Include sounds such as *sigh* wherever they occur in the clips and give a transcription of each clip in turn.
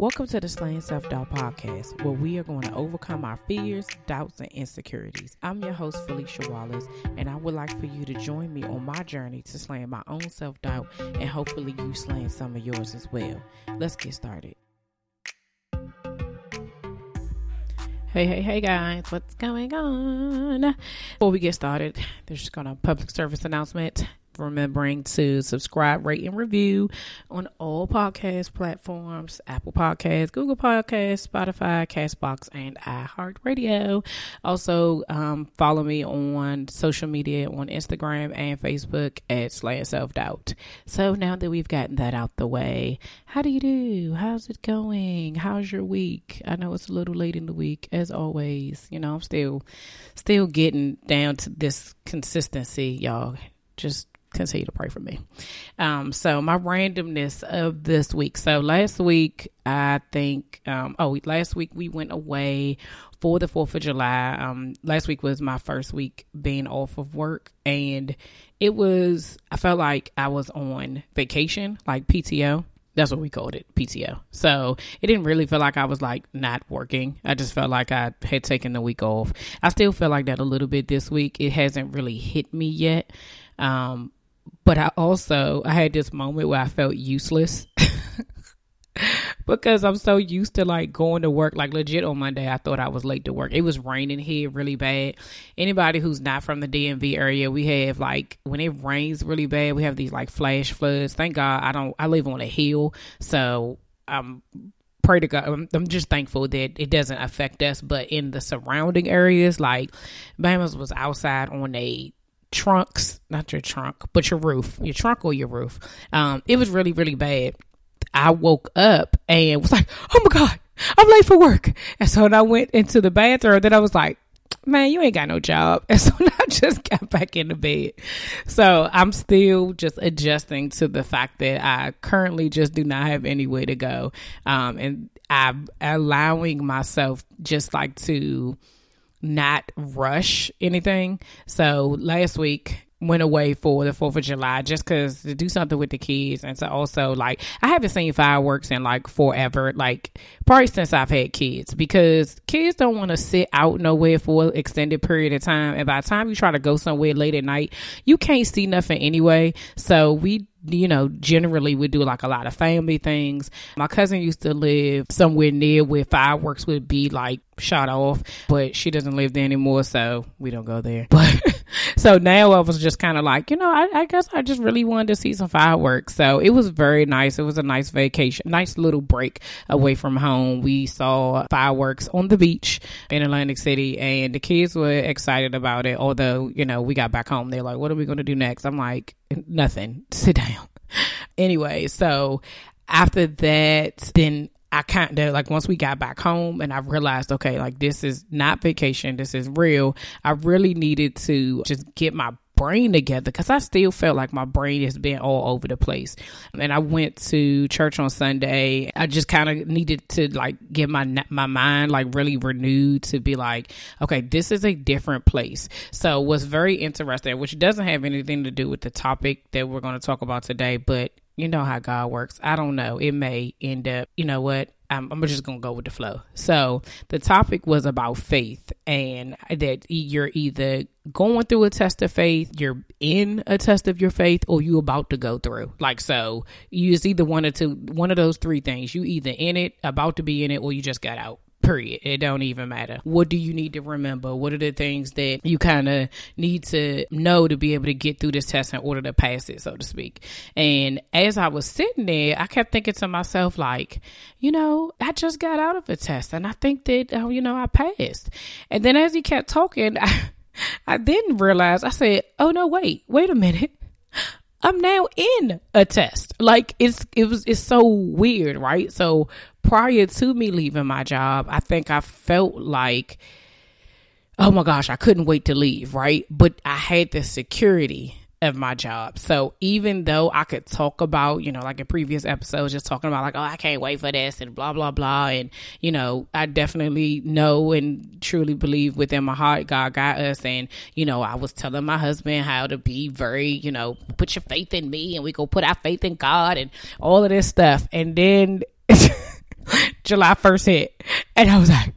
Welcome to the Slaying Self Doubt podcast, where we are going to overcome our fears, doubts, and insecurities. I'm your host, Felicia Wallace, and I would like for you to join me on my journey to slaying my own self doubt and hopefully you slaying some of yours as well. Let's get started. Hey, hey, hey, guys, what's going on? Before we get started, there's just going to public service announcement remembering to subscribe, rate, and review on all podcast platforms Apple Podcasts, Google Podcasts, Spotify, Castbox, and iHeartRadio. Also, um, follow me on social media on Instagram and Facebook at Slay Self Doubt. So now that we've gotten that out the way, how do you do? How's it going? How's your week? I know it's a little late in the week, as always. You know, I'm still still getting down to this consistency, y'all. Just continue to pray for me. Um, so my randomness of this week. So last week, I think, um, oh, last week we went away for the 4th of July. Um, last week was my first week being off of work and it was, I felt like I was on vacation, like PTO. That's what we called it, PTO. So it didn't really feel like I was like not working. I just felt like I had taken the week off. I still feel like that a little bit this week. It hasn't really hit me yet. Um, but I also I had this moment where I felt useless *laughs* because I'm so used to like going to work. Like legit on Monday, I thought I was late to work. It was raining here really bad. Anybody who's not from the DMV area, we have like when it rains really bad, we have these like flash floods. Thank God I don't. I live on a hill, so I'm pray to God. I'm, just thankful that it doesn't affect us. But in the surrounding areas, like Bama's was outside on a trunks, not your trunk, but your roof, your trunk or your roof. Um, it was really, really bad. I woke up and was like, oh my God, I'm late for work. And so I went into the bathroom, then I was like, man, you ain't got no job. *laughs* And so I just got back in the bed. So I'm still just adjusting to the fact that I currently just do not have anywhere to go. Um, and I'm allowing myself just like to, not rush anything. So last week went away for the 4th of July just because to do something with the kids and to also like I haven't seen fireworks in like forever like probably since I've had kids because kids don't want to sit out nowhere for an extended period of time and by the time you try to go somewhere late at night you can't see nothing anyway so we you know, generally we do like a lot of family things. My cousin used to live somewhere near where fireworks would be like shot off, but she doesn't live there anymore, so we don't go there. *laughs* But so now I was just kind of like, you know, I, I, guess I just really wanted to see some fireworks. So it was very nice. It was a nice vacation, nice little break away from home. We saw fireworks on the beach in Atlantic City, and the kids were excited about it. Although, you know, we got back home, they're like, what are we going to do next? I'm like, nothing. Sit down. anyway, so after that, then I kind of like once we got back home and I realized, okay, like this is not vacation, this is real. I really needed to just get my brain together because I still felt like my brain has been all over the place. And I went to church on Sunday. I just kind of needed to like get my my mind like really renewed to be like, okay, this is a different place. So what's very interesting, which doesn't have anything to do with the topic that we're going to talk about today, but you know how God works. I don't know. It may end up, you know what? I'm, I'm just going to go with the flow. So the topic was about faith and that you're either going through a test of faith, you're in a test of your faith, or you about to go through. Like so, you just either one or two, one of those three things. You either in it, about to be in it, or you just got out period. It don't even matter. What do you need to remember? What are the things that you kind of need to know to be able to get through this test in order to pass it, so to speak? And as I was sitting there, I kept thinking to myself, like, you know, I just got out of a test and I think that, uh, you know, I passed. And then as he kept talking, *laughs* I, I then realized, I said, oh no, wait, wait a minute. I'm now in a test. Like it's it was it's so weird, right? So prior to me leaving my job, I think I felt like oh my gosh, I couldn't wait to leave, right? But I had the security of my job. So even though I could talk about, you know, like in previous episodes, just talking about like, oh, I can't wait for this and blah, blah, blah. And, you know, I definitely know and truly believe within my heart, God got us. And, you know, I was telling my husband how to be very, you know, put your faith in me and we go put our faith in God and all of this stuff. And then *laughs* *laughs* July 1st hit. And I was like,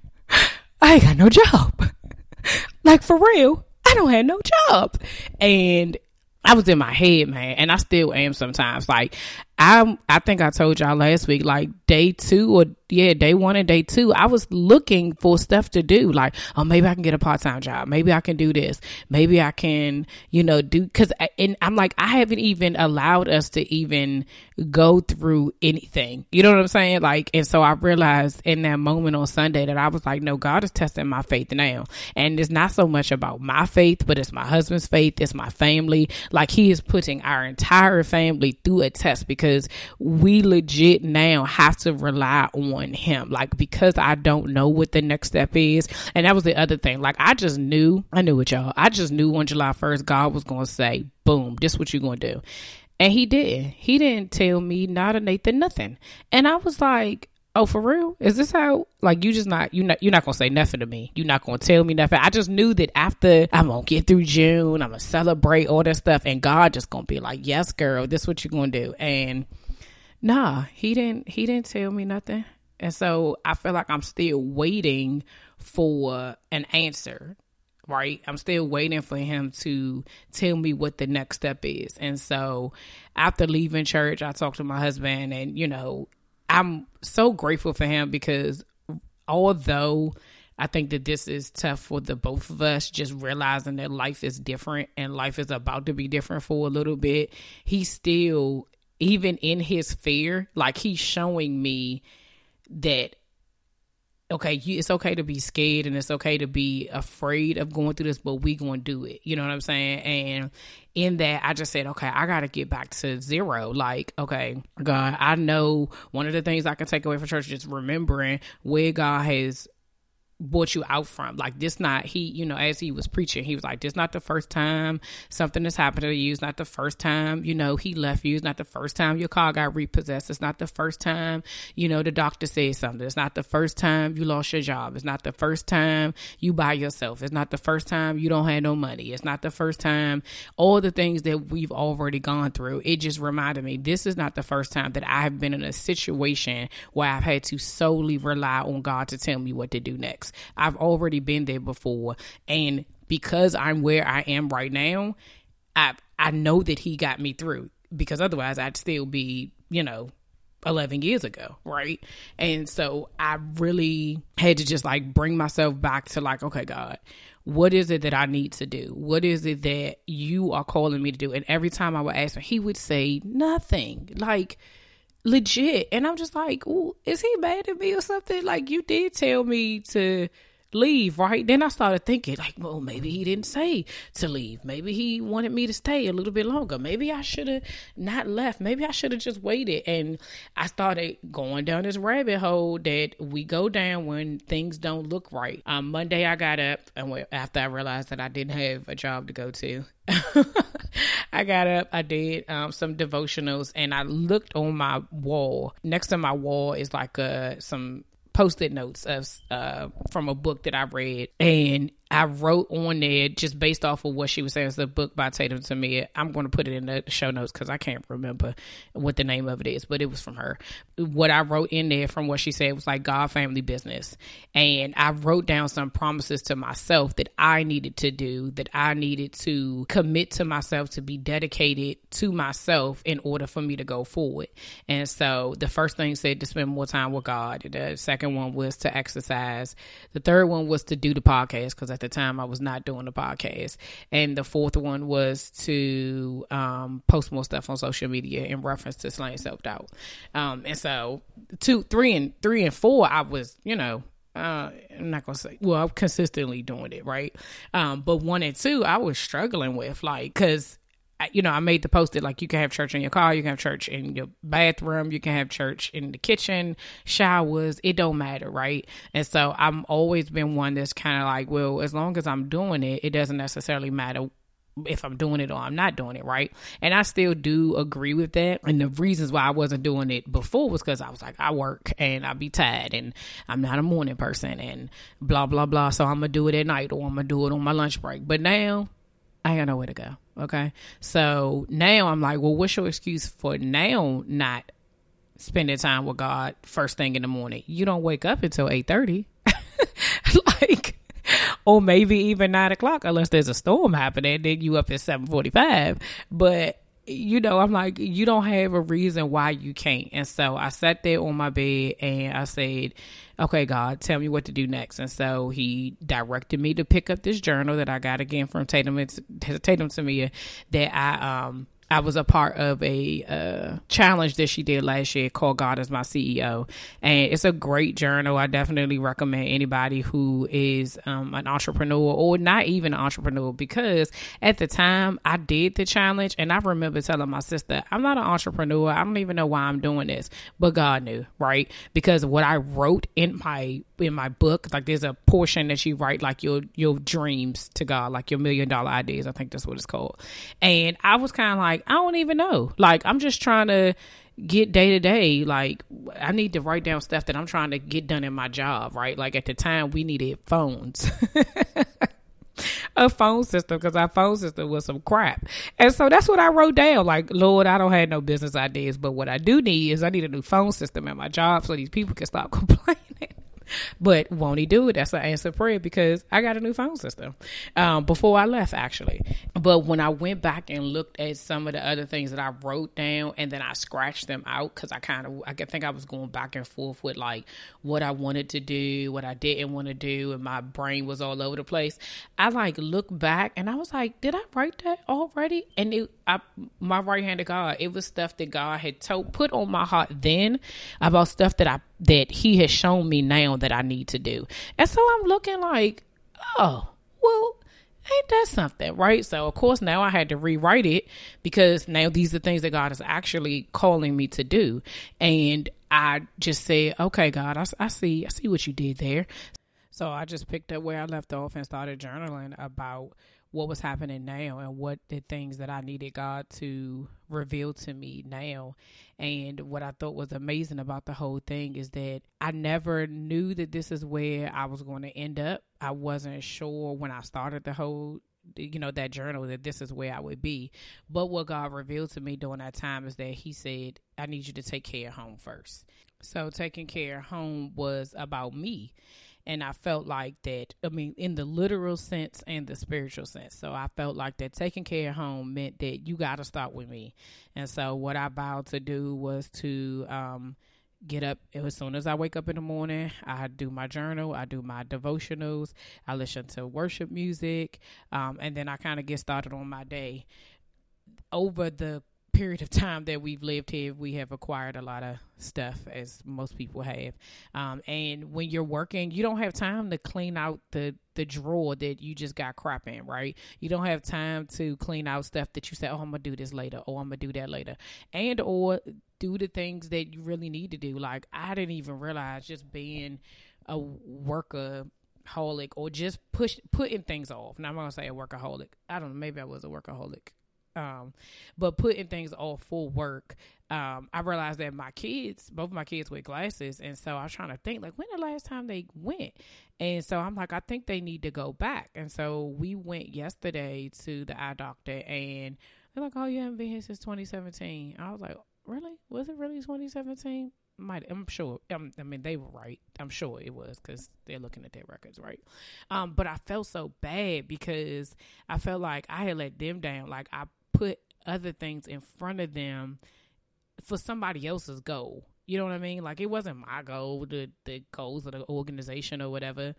I ain't got no job. *laughs* like for real, I don't have no job. And I was in my head, man, and I still am sometimes. Like I I think I told y'all last week, like day two or yeah, day one and day two, I was looking for stuff to do. Like, oh, maybe I can get a part time job. Maybe I can do this. Maybe I can, you know, do because and I'm like, I haven't even allowed us to even go through anything. You know what I'm saying? Like, and so I realized in that moment on Sunday that I was like, no, God is testing my faith now, and it's not so much about my faith, but it's my husband's faith, it's my family. Like, He is putting our entire family through a test because because we legit now have to rely on him. Like, because I don't know what the next step is. And that was the other thing. Like, I just knew, I knew it, y'all. I just knew on July 1st, God was going to say, boom, this what you're going to do. And he did. He didn't tell me not a Nathan nothing. And I was like, oh for real is this how like you just not you not you're not gonna say nothing to me you're not gonna tell me nothing i just knew that after i'm gonna get through june i'm gonna celebrate all that stuff and god just gonna be like yes girl this what you're gonna do and nah he didn't he didn't tell me nothing and so i feel like i'm still waiting for an answer right? I'm still waiting for him to tell me what the next step is. And so after leaving church, I talked to my husband and, you know, I'm so grateful for him because although I think that this is tough for the both of us, just realizing that life is different and life is about to be different for a little bit, he still, even in his fear, like he's showing me that okay, it's okay to be scared and it's okay to be afraid of going through this, but we going to do it. You know what I'm saying? And in that, I just said, okay, I got to get back to zero. Like, okay, God, I know one of the things I can take away from church is remembering where God has brought you out from. Like this not he, you know, as he was preaching, he was like, This not the first time something has happened to you. It's not the first time, you know, he left you. It's not the first time your car got repossessed. It's not the first time, you know, the doctor said something. It's not the first time you lost your job. It's not the first time you by yourself. It's not the first time you don't have no money. It's not the first time all the things that we've already gone through. It just reminded me this is not the first time that I have been in a situation where I've had to solely rely on God to tell me what to do next. I've already been there before. And because I'm where I am right now, I I know that he got me through because otherwise I'd still be, you know, 11 years ago, right? And so I really had to just like bring myself back to like, okay, God, what is it that I need to do? What is it that you are calling me to do? And every time I would ask him, he would say nothing. Like, legit. And I'm just like, is he mad at me or something? Like, you did tell me to leave, right? Then I started thinking, like, well, maybe he didn't say to leave. Maybe he wanted me to stay a little bit longer. Maybe I should have not left. Maybe I should have just waited. And I started going down this rabbit hole that we go down when things don't look right. Um, Monday, I got up, and after I realized that I didn't have a job to go to, *laughs* I got up, I did um, some devotionals, and I looked on my wall. Next to my wall is like a some post-it notes of uh, from a book that I read, and I wrote on there just based off of what she was saying. It's a book by Tatum Temia. I'm going to put it in the show notes because I can't remember what the name of it is, but it was from her. What I wrote in there from what she said was like God family business. And I wrote down some promises to myself that I needed to do, that I needed to commit to myself to be dedicated to myself in order for me to go forward. And so the first thing said to spend more time with God. The second one was to exercise. The third one was to do the podcast because at the time I was not doing the podcast. And the fourth one was to um, post more stuff on social media in reference to slaying self doubt. Um, and so two, three, and three and four, I was, you know, uh, I'm not gonna say well, I'm consistently doing it, right? Um, but one and two, I was struggling with like because you know, I made the post it like you can have church in your car, you can have church in your bathroom, you can have church in the kitchen, showers, it don't matter, right? And so I'm always been one that's kind of like, well, as long as I'm doing it, it doesn't necessarily matter if I'm doing it or I'm not doing it, right? And I still do agree with that. And the reasons why I wasn't doing it before was because I was like, I work and I be tired and I'm not a morning person and blah, blah, blah. So I'm going to do it at night or I'm going to do it on my lunch break. But now I got nowhere to go. Okay. So now I'm like, well, what's your excuse for now not spending time with God first thing in the morning. You don't wake up until eight thirty, *laughs* like, or maybe even nine o'clock, unless there's a storm happening. Then you up at seven forty five. But you know, I'm like, you don't have a reason why you can't. And so I sat there on my bed and I said, okay, God, tell me what to do next. And so he directed me to pick up this journal that I got again from Tatum, Tatum Temia that I, um, I was a part of a uh, challenge that she did last year called God is My CEO. And it's a great journal. I definitely recommend anybody who is um, an entrepreneur or not even an entrepreneur because at the time I did the challenge and I remember telling my sister, I'm not an entrepreneur. I don't even know why I'm doing this. But God knew, right? Because what I wrote in my in my book, like there's a portion that you write like your your dreams to God, like your million dollar ideas. I think that's what it's called. And I was kind of like, I don't even know. Like I'm just trying to get day to day. Like I need to write down stuff that I'm trying to get done in my job, right? Like at the time we needed phones. *laughs* a phone system because our phone system was some crap. And so that's what I wrote down. Like, Lord, I don't have no business ideas, but what I do need is I need a new phone system at my job so these people can stop *laughs* complaining. But won't he do it? That's the answer prayer because I got a new phone system um, before I left, actually. But when I went back and looked at some of the other things that I wrote down and then I scratched them out because I kind of, I think I was going back and forth with like what I wanted to do, what I didn't want to do, and my brain was all over the place. I like look back and I was like, did I write that already? And it, I, my right hand of God, it was stuff that God had told, put on my heart then about stuff that I that He has shown me now that I need to do. And so I'm looking like, oh, well, ain't that something, right? So of course now I had to rewrite it because now these are things that God is actually calling me to do, and I just said, okay, God, I, I see, I see what you did there. So I just picked up where I left off and started journaling about what was happening now and what the things that I needed God to reveal to me now. And what I thought was amazing about the whole thing is that I never knew that this is where I was going to end up. I wasn't sure when I started the whole you know that journal that this is where I would be. But what God revealed to me during that time is that He said, "I need you to take care of home first. So taking care of home was about me and I felt like that. I mean, in the literal sense and the spiritual sense. So I felt like that taking care of home meant that you got to start with me. And so what I vowed to do was to um, get up as soon as I wake up in the morning. I do my journal, I do my devotionals, I listen to worship music, um, and then I kind of get started on my day. Over the period of time that we've lived here, we have acquired a lot of stuff, as most people have. Um, and when you're working, you don't have time to clean out the the drawer that you just got crap in, right? You don't have time to clean out stuff that you said, "Oh, I'm gonna do this later," or "I'm gonna do that later," and or do the things that you really need to do. Like I didn't even realize just being a worker holic or just push putting things off. Now I'm gonna say a workaholic. I don't know. Maybe I was a workaholic. Um, but putting things off for work, um, I realized that my kids, both my kids wear glasses, and so I was trying to think like when the last time they went, and so I'm like, I think they need to go back, and so we went yesterday to the eye doctor, and they're like, oh, you haven't been here since 2017. I was like, really? Was it really 2017? might I'm sure um, I mean they were right. I'm sure it was because they're looking at their records, right? Um, but I felt so bad because I felt like I had let them down. Like I put other things in front of them for somebody else's goal. You know what I mean? Like it wasn't my goal, the the goals of the organization or whatever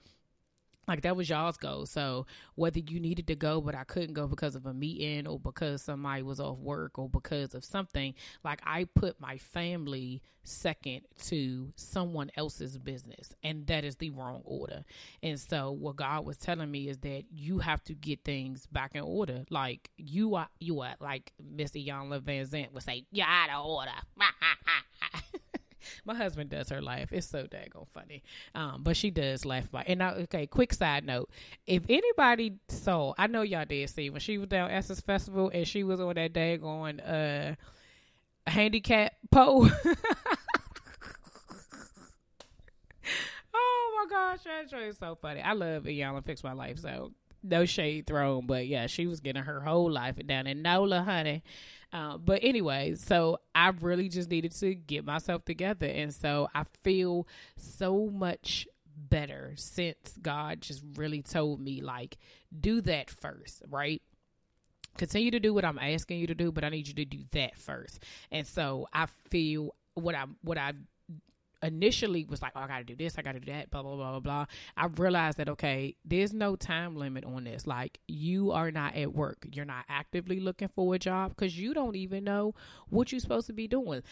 like that was y'all's goal. So whether you needed to go, but I couldn't go because of a meeting or because somebody was off work or because of something, like I put my family second to someone else's business. And that is the wrong order. And so what God was telling me is that you have to get things back in order. Like you are, you are like Mr. Iyanla Vanzant would say, you're out of order. *laughs* *laughs* My husband does her laugh. It's so daggone funny. Um, but she does laugh by. And now, okay, quick side note: if anybody saw, I know y'all did see when she was down at Essence Festival and she was on that daggone uh handicap pole. *laughs* oh my gosh, that show is so funny. I love Iyanla Fix My Life, so no shade thrown, but yeah, she was getting her whole life down in NOLA, honey. Uh, but anyway, so I really just needed to get myself together. And so I feel so much better since God just really told me, like, do that first, right? Continue to do what I'm asking you to do, but I need you to do that first. And so I feel what I what I initially was like, oh, I got to do this, I got to do that, blah, blah, blah, blah, blah. I realized that, okay, there's no time limit on this. Like, you are not at work. You're not actively looking for a job because you don't even know what you're supposed to be doing.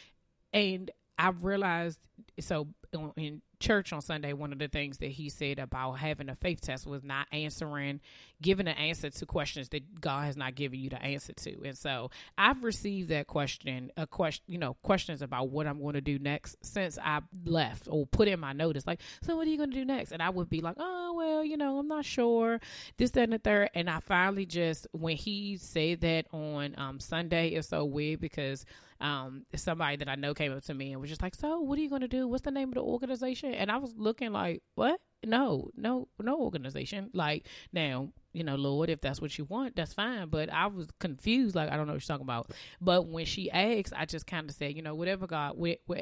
And I realized, so in church on Sunday, one of the things that he said about having a faith test was not answering, giving an answer to questions that God has not given you the answer to. And so I've received that question, a question, you know, questions about what I'm going to do next since I left or put in my notice. Like, so what are you going to do next? And I would be like, oh, well, you know, I'm not sure. This, that, and the third. And I finally just, when he said that on um, Sunday, it's so weird because um, somebody that I know came up to me and was just like, so what are you going to do? What's the name of the organization? And I was looking like, what? No, no, no organization. Like now, you know, Lord, if that's what you want, that's fine. But I was confused, like I don't know what you're talking about. But when she asked, I just kind of said, you know, whatever God,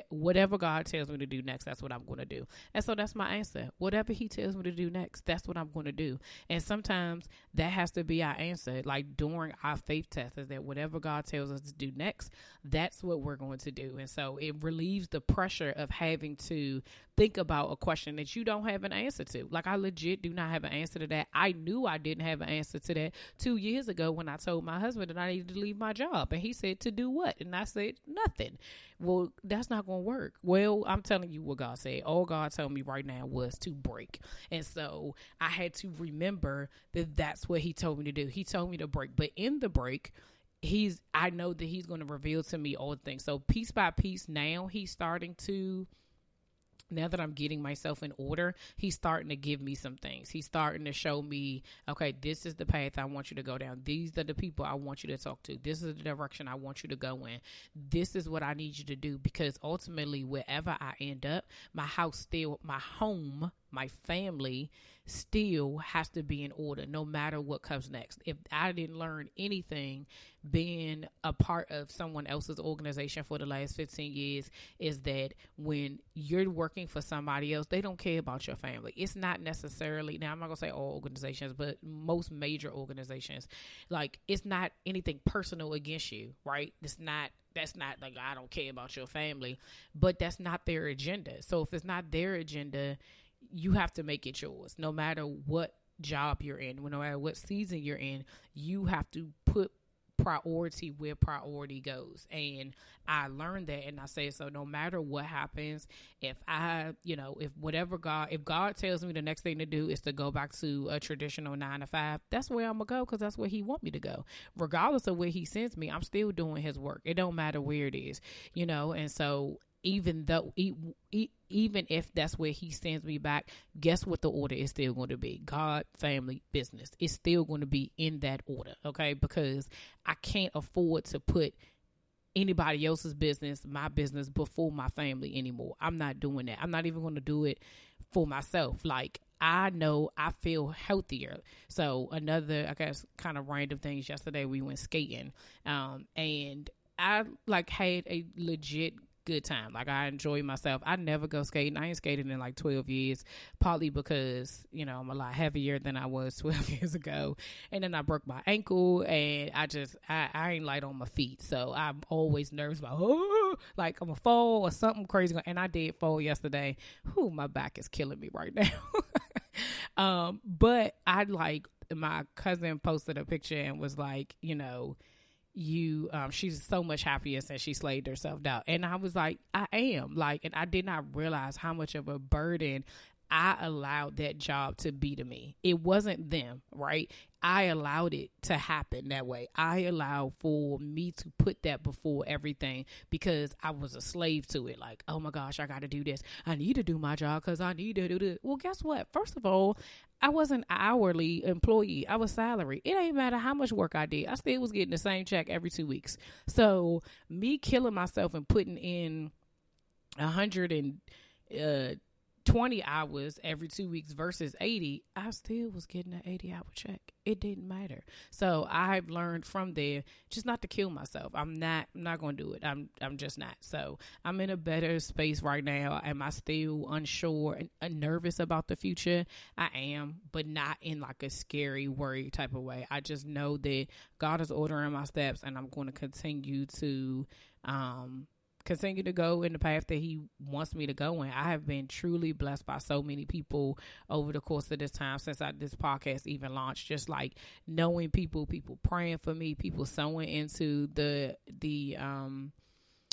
whatever God tells me to do next, that's what I'm going to do. And so that's my answer. Whatever He tells me to do next, that's what I'm going to do. And sometimes that has to be our answer, like during our faith test, is that whatever God tells us to do next, that's what we're going to do. And so it relieves the pressure of having to think about a question that you don't have an answer to. Like I legit do not have an answer to that. I knew I didn't have an answer to that two years ago when I told my husband that I needed to leave my job. And he said, To do what? And I said, Nothing. Well, that's not going to work. Well, I'm telling you what God said. All God told me right now was to break. And so I had to remember that that's what he told me to do. He told me to break. But in the break, he's I know that he's going to reveal to me all things. So piece by piece now he's starting to now that I'm getting myself in order, he's starting to give me some things. He's starting to show me, okay, this is the path I want you to go down. These are the people I want you to talk to. This is the direction I want you to go in. This is what I need you to do because ultimately, wherever I end up, my house still, my home my family still has to be in order no matter what comes next. If I didn't learn anything being a part of someone else's organization for the last 15 years, is that when you're working for somebody else, they don't care about your family. It's not necessarily, now I'm not going to say all organizations, but most major organizations, like it's not anything personal against you, right? It's not that's not like I don't care about your family, but that's not their agenda. So if it's not their agenda, you have to make it yours. No matter what job you're in no matter what season you're in you have to put priority where priority goes. And i learned that and i say so no matter what happens if i you know if whatever god if god tells me the next thing to do is to go back to a traditional nine to five that's where i'm gonna go because that's where he want me to go. Regardless of where he sends me i'm still doing his work. It don't matter where it is you know? And so even though even if that's where he sends me back guess what the order is still going to be? God family business. It's still going to be in that order okay? Because i can't afford to put anybody else's business my business before my family anymore. I'm not doing that. I'm not even going to do it for myself. Like I know I feel healthier. So another, I guess, kind of random things. Yesterday we went skating, um, and I like had a legit good time. Like I enjoy myself. I never go skating. I ain't skated in like 12 years, partly because, you know, I'm a lot heavier than I was *laughs* 12 years ago. And then I broke my ankle and I just, I, I ain't light on my feet. So I'm always nervous about, oh, like I'm a fall or something crazy. And I did fall yesterday. Whoo, my back is killing me right *laughs* now. um, but I like, my cousin posted a picture and was like, you know, you um she's so much happier since she slaved herself down and i was like i am like and i did not realize how much of a burden I allowed that job to be to me. It wasn't them, right? I allowed it to happen that way. I allowed for me to put that before everything because I was a slave to it. Like, oh my gosh, I got to do this. I need to do my job because I need to do this. Well, guess what? First of all, I wasn't hourly employee. I was salary. It ain't matter how much work I did. I still was getting the same check every two weeks. So me killing myself and putting in a hundred and uh 20 hours every two weeks versus 80, I still was getting an 80 hour check. It didn't matter. So I've learned from there just not to kill myself. I'm not I'm not gonna do it. I'm I'm just not. So I'm in a better space right now. Am I still unsure and, nervous about the future? I am, but not in like a scary, worry type of way. I just know that God is ordering my steps and I'm gonna continue to um continue to go in the path that he wants me to go in. I have been truly blessed by so many people over the course of this time since I, this podcast even launched. Just like knowing people, people praying for me, people sewing into the the um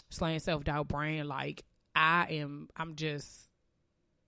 slaying self doubt brand. Like I am, I'm just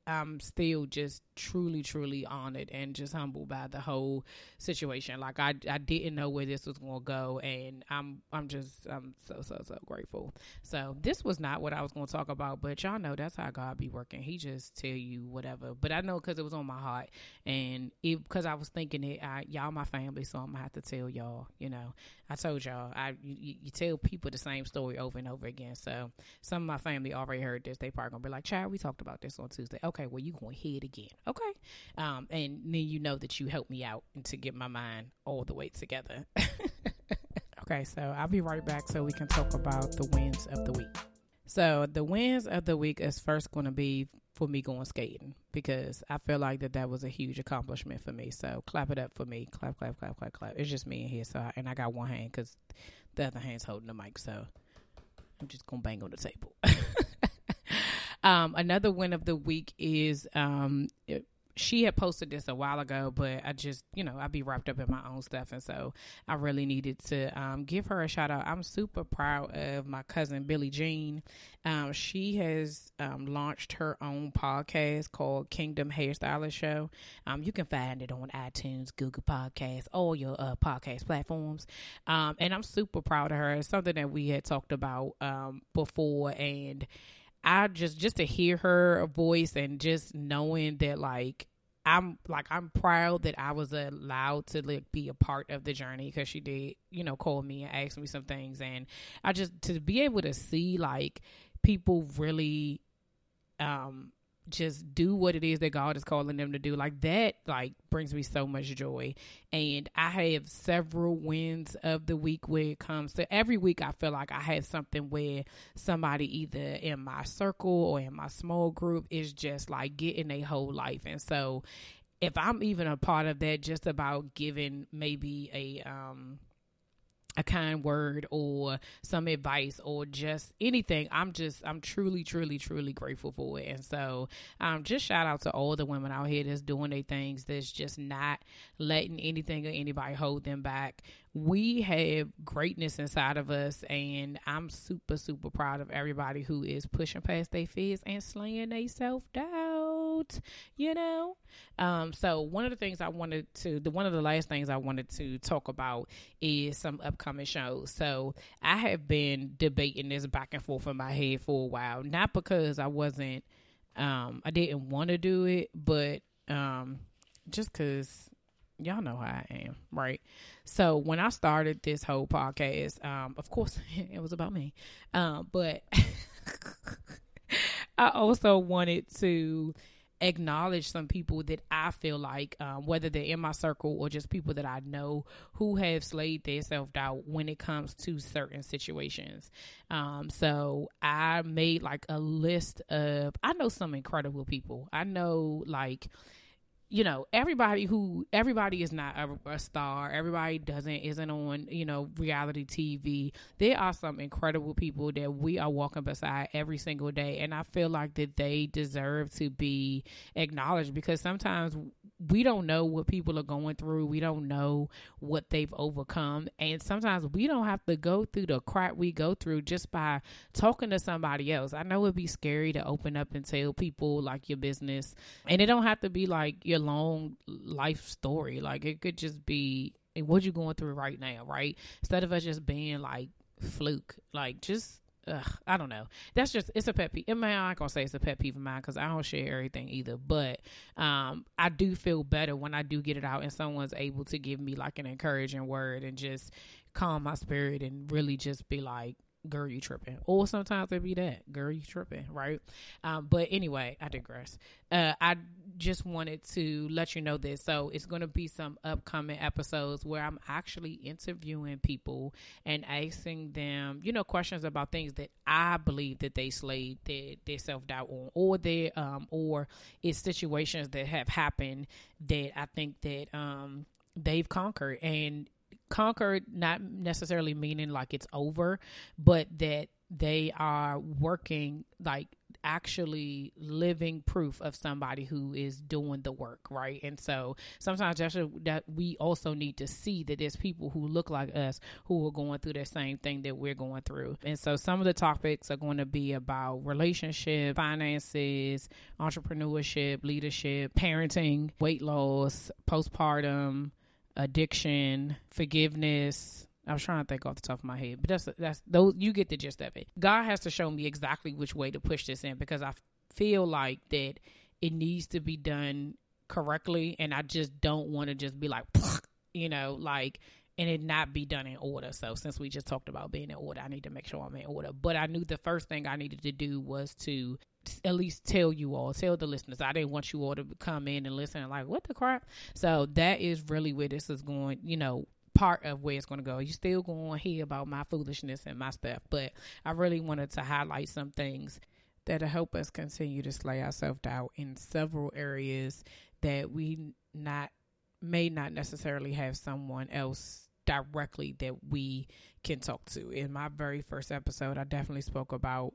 I'm still just truly, truly honored and just humbled by the whole situation. Like I, I didn't know where this was going to go, and I'm, I'm just, I'm so, so, so grateful. So this was not what I was going to talk about, but y'all know that's how God be working. He just tell you whatever. But I know because it was on my heart, and because I was thinking it, I, y'all my family, so I'm gonna have to tell y'all. You know, I told y'all, I, you, you tell people the same story over and over again. So some of my family already heard this. They probably gonna be like, "Child, we talked about this on Tuesday." Okay, well you going to hear again. Okay. Um, and then you know that you helped me out to get my mind all the way together. *laughs* okay, so I'll be right back so we can talk about the wins of the week. So the wins of the week is first going to be for me going skating because I feel like that that was a huge accomplishment for me. So clap it up for me. Clap, clap, clap, clap, clap. It's just me in here. So I, and I got one hand because the other hand's holding the mic. So I'm just gonna bang on the table. *laughs* Um, another win of the week is um, it, she had posted this a while ago, but I just, you know, I'd be wrapped up in my own stuff. And so I really needed to um, give her a shout out. I'm super proud of my cousin, Billie Jean. Um, she has um, launched her own podcast called Kingdom Hairstylist Show. Um, you can find it on iTunes, Google Podcasts, all your uh, podcast platforms. Um, and I'm super proud of her. It's something that we had talked about um, before. And, I just just to hear her voice and just knowing that like I'm like I'm proud that I was allowed to like be a part of the journey because she did you know call me and ask me some things. And I just to be able to see like people really um just do what it is that God is calling them to do. Like that, like brings me so much joy. And I have several wins of the week where it comes to every week. I feel like I have something where somebody either in my circle or in my small group is just like getting a whole life. And so if I'm even a part of that, just about giving maybe a, um, a kind word or some advice or just anything i'm just i'm truly truly truly grateful for it. And so um just shout out to all the women out here that's doing their things that's just not letting anything or anybody hold them back. We have greatness inside of us and i'm super super proud of everybody who is pushing past their fears and slaying their you know um so one of the things i wanted to the one of the last things i wanted to talk about is some upcoming shows so i have been debating this back and forth in my head for a while not because i wasn't um i didn't want to do it but um just because y'all know how I am, right? So when I started this whole podcast, um, of course *laughs* it was about me, um, but *laughs* I also wanted to acknowledge some people that I feel like, um, whether they're in my circle or just people that I know who have slayed their self doubt when it comes to certain situations. Um, so I made like a list of, I know some incredible people. I know like, you know everybody who everybody is not a, a, star. Everybody doesn't isn't on you know reality tv there are some incredible people that we are walking beside every single day and i feel like that they deserve to be acknowledged because sometimes we don't know what people are going through. We don't know what they've overcome and sometimes we don't have to go through the crap we go through just by talking to somebody else. I know it'd be scary to open up and tell people like your business and it don't have to be like your long life story. Like it could just be what you're going through right now, right? Instead of us just being like fluke, like just Ugh, I don't know. That's just it's a pet peeve. I'm not gonna say it's a pet peeve of mine because I don't share everything either. But um, I do feel better when I do get it out and someone's able to give me like an encouraging word and just calm my spirit and really just be like, girl, you tripping. Or sometimes it be that, girl, you tripping, right? Um, but anyway, I digress. Uh, I just wanted to let you know this. So it's going to be some upcoming episodes where I'm actually interviewing people and asking them, you know, questions about things that I believe that they slayed their, their self doubt on, or their, um, or it's situations that have happened that I think that, um, they've conquered and conquered not necessarily meaning like it's over but that they are working like actually living proof of somebody who is doing the work right? And so sometimes that's that we also need to see that there's people who look like us who are going through the same thing that we're going through. And so some of the topics are going to be about relationship finances entrepreneurship leadership parenting weight loss postpartum addiction, forgiveness. I was trying to think off the top of my head, but that's that's those you get the gist of it. God has to show me exactly which way to push this in because I feel like that it needs to be done correctly, and I just don't want to just be like, you know, like and it not be done in order. So since we just talked about being in order, I need to make sure I'm in order. But I knew the first thing I needed to do was to at least tell you all, tell the listeners. I didn't want you all to come in and listen and like, what the crap? So that is really where this is going, you know, part of where it's going to go. You still going to hear about my foolishness and my stuff, but I really wanted to highlight some things that'll help us continue to slay ourselves out in several areas that we not may not necessarily have someone else directly that we can talk to. In my very first episode, I definitely spoke about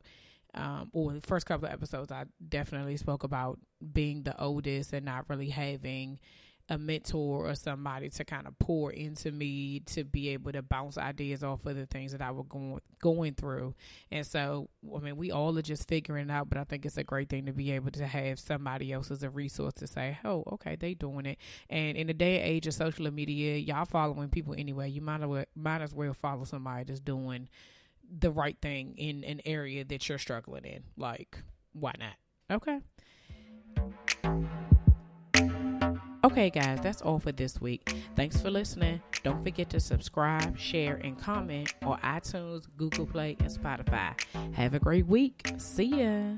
um, or the first couple of episodes, I definitely spoke about being the oldest and not really having a mentor or somebody to kind of pour into me to be able to bounce ideas off of the things that I was going going through. And so, I mean, we all are just figuring it out, but I think it's a great thing to be able to have somebody else as a resource to say, "Oh, okay, they doing it." And in the day and age of social media, y'all following people anyway. You might as well might as well follow somebody that's doing the right thing in an area that you're struggling in. Like, why not? Okay. Okay, guys, that's all for this week. Thanks for listening. Don't forget to subscribe, share, and comment on iTunes, Google Play, and Spotify. Have a great week. See ya.